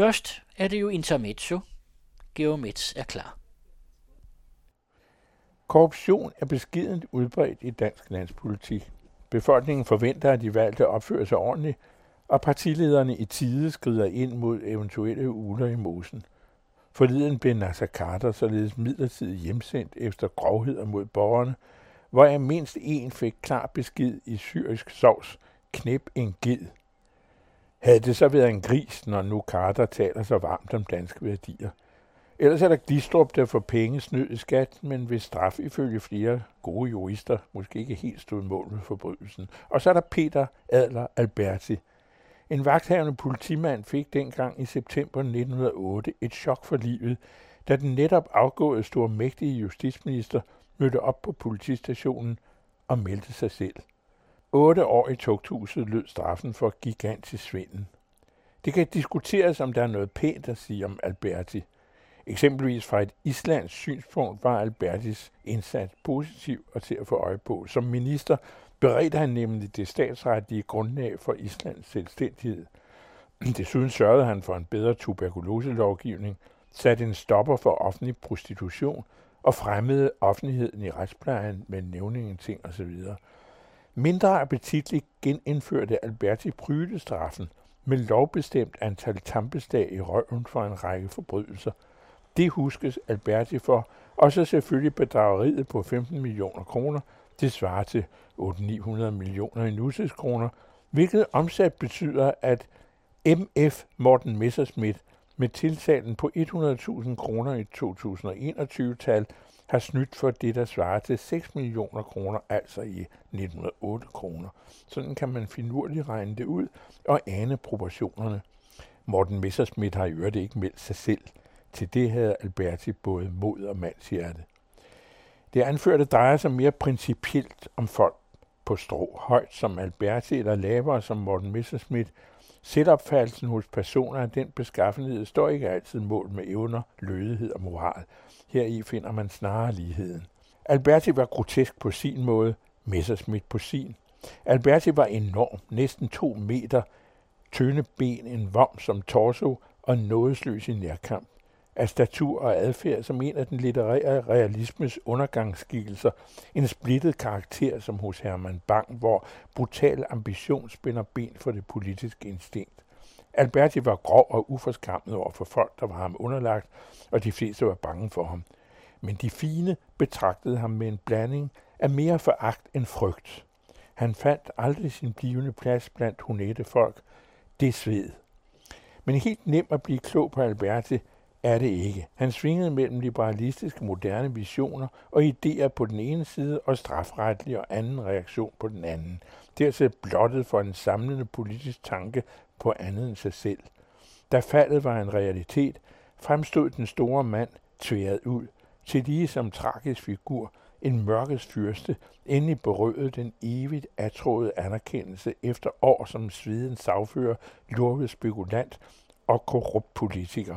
Først er det jo intermezzo. Geomets er klar. Korruption er beskidende udbredt i dansk landspolitik. Befolkningen forventer, at de valgte opfører sig ordentligt, og partilederne i tide skrider ind mod eventuelle uler i mosen. Forleden blev Nasser Carter således midlertidigt hjemsendt efter grovheder mod borgerne, hvor jeg mindst en fik klar besked i syrisk sovs, knep en ged. Havde det så været en gris, når nu Carter taler så varmt om danske værdier? Ellers er der Glistrup, der får penge snød i skat, men hvis straf ifølge flere gode jurister måske ikke helt stod mål med forbrydelsen. Og så er der Peter Adler Alberti. En vagthavende politimand fik dengang i september 1908 et chok for livet, da den netop afgåede stormægtige justitsminister mødte op på politistationen og meldte sig selv. Otte år i tugthuset lød straffen for gigantisk svindel. Det kan diskuteres, om der er noget pænt at sige om Alberti. Eksempelvis fra et islandsk synspunkt var Albertis indsats positiv og til at få øje på. Som minister beredte han nemlig det statsretlige grundlag for Islands selvstændighed. Desuden sørgede han for en bedre tuberkuloselovgivning, satte en stopper for offentlig prostitution og fremmede offentligheden i retsplejen med nævningen ting osv. Mindre appetitligt genindførte Alberti prylestraffen med lovbestemt antal tampesdag i røven for en række forbrydelser. Det huskes Alberti for, og så selvfølgelig bedrageriet på 15 millioner kroner, det svarer til 800-900 millioner i nutidskroner, hvilket omsat betyder, at MF Morten Messerschmidt med tiltalen på 100.000 kroner i 2021-tal har snydt for det, der svarer til 6 millioner kroner, altså i 1908 kroner. Sådan kan man finurligt regne det ud og ane proportionerne. Morten Messerschmidt har i øvrigt ikke meldt sig selv. Til det havde Alberti både mod og mandshjerte. Det anførte drejer sig mere principielt om folk på strå, højt som Alberti eller lavere som Morten Messerschmidt. Selvopfattelsen hos personer af den beskaffenhed står ikke altid mål med evner, lødighed og moral. Heri finder man snarere ligheden. Alberti var grotesk på sin måde, Messerschmidt på sin. Alberti var enorm, næsten to meter, tynde ben, en vom som torso og nådesløs i nærkamp af statur og adfærd som en af den litterære realismes undergangsskikkelser, en splittet karakter som hos Hermann Bang, hvor brutal ambition spænder ben for det politiske instinkt. Alberti var grov og uforskammet over for folk, der var ham underlagt, og de fleste var bange for ham. Men de fine betragtede ham med en blanding af mere foragt end frygt. Han fandt aldrig sin blivende plads blandt hunette folk. Det sved. Men helt nemt at blive klog på Alberti er det ikke. Han svingede mellem liberalistiske moderne visioner og idéer på den ene side og strafretlig og anden reaktion på den anden. Dertil blottet for en samlende politisk tanke på andet end sig selv. Da faldet var en realitet, fremstod den store mand tværet ud, til lige som tragisk figur, en mørkets fyrste, endelig berøvede den evigt atråede anerkendelse efter år som sviden sagfører, lurvet spekulant og korrupt politiker.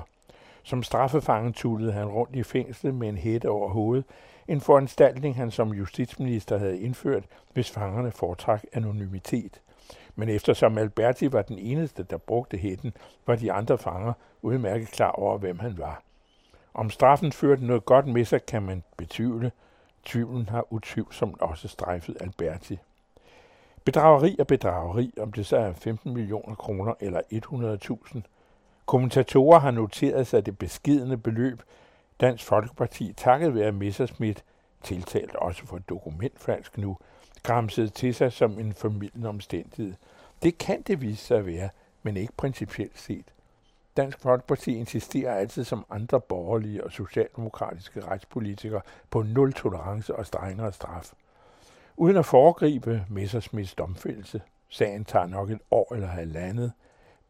Som straffefange tullede han rundt i fængslet med en hætte over hovedet, en foranstaltning han som justitsminister havde indført, hvis fangerne foretrak anonymitet. Men eftersom Alberti var den eneste, der brugte hætten, var de andre fanger udmærket klar over, hvem han var. Om straffen førte noget godt med sig, kan man betvivle. Tvivlen har utvivlsomt også strejfet Alberti. Bedrageri og bedrageri, om det så er 15 millioner kroner eller 100.000, Kommentatorer har noteret sig det beskidende beløb, Dansk Folkeparti takket være Messerschmidt, tiltalt også for dokumentfalsk nu, græmsede til sig som en formidlende omstændighed. Det kan det vise sig at være, men ikke principielt set. Dansk Folkeparti insisterer altid som andre borgerlige og socialdemokratiske retspolitikere på nul tolerance og strengere straf. Uden at foregribe Messersmiths domfældelse, sagen tager nok et år eller halvandet,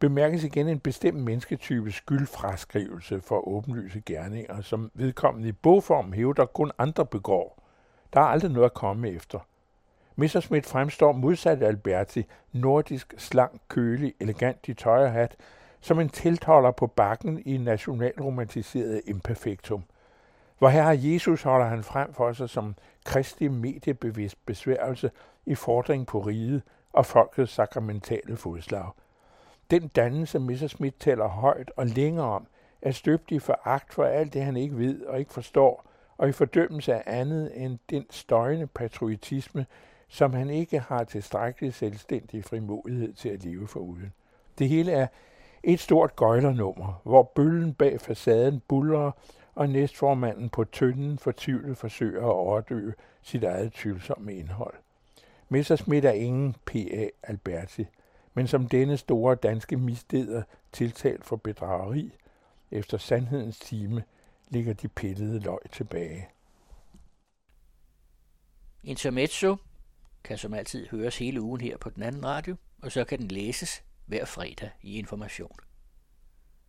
bemærkes igen en bestemt mennesketype skyldfraskrivelse for åbenlyse gerninger, som vedkommende i bogform hævder kun andre begår. Der er aldrig noget at komme efter. Messerschmidt fremstår modsat Alberti, nordisk, slank, kølig, elegant i tøj og hat, som en tiltaler på bakken i nationalromantiseret imperfektum. Hvor her Jesus holder han frem for sig som kristi mediebevidst besværgelse i fordring på riget og folkets sakramentale fodslag – den dannelse, Messerschmidt taler højt og længere om, er støbt i foragt for alt det, han ikke ved og ikke forstår, og i fordømmelse af andet end den støjende patriotisme, som han ikke har tilstrækkelig selvstændig frimodighed til at leve for uden. Det hele er et stort gøjlernummer, hvor bøllen bag facaden buller, og næstformanden på tynden fortvivlet forsøger at overdøve sit eget tvivlsomme indhold. Messerschmidt er ingen P.A. Alberti, men som denne store danske misdeder tiltalt for bedrageri, efter sandhedens time ligger de pillede løg tilbage. Intermezzo kan som altid høres hele ugen her på den anden radio, og så kan den læses hver fredag i Information.